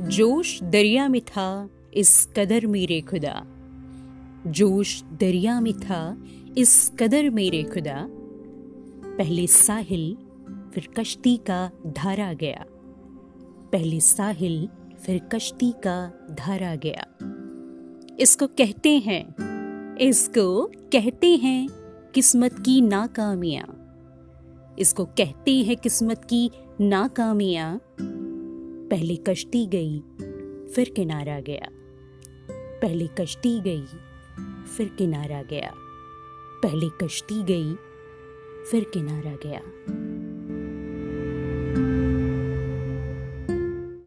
जोश दरिया में था इस कदर मेरे खुदा। जोश दरिया में था इस कदर मेरे खुदा। पहले साहिल, फिर कश्ती का धारा गया। पहले साहिल, फिर कश्ती का धारा गया। इसको कहते हैं, इसको कहते हैं किस्मत की नाकामियाँ। इसको कहते हैं किस्मत की नाकामियाँ। पहले कश्ती गई, फिर किनारा गया। पहले कश्ती गई, फिर किनारा गया। पहले कश्ती गई, फिर किनारा गया।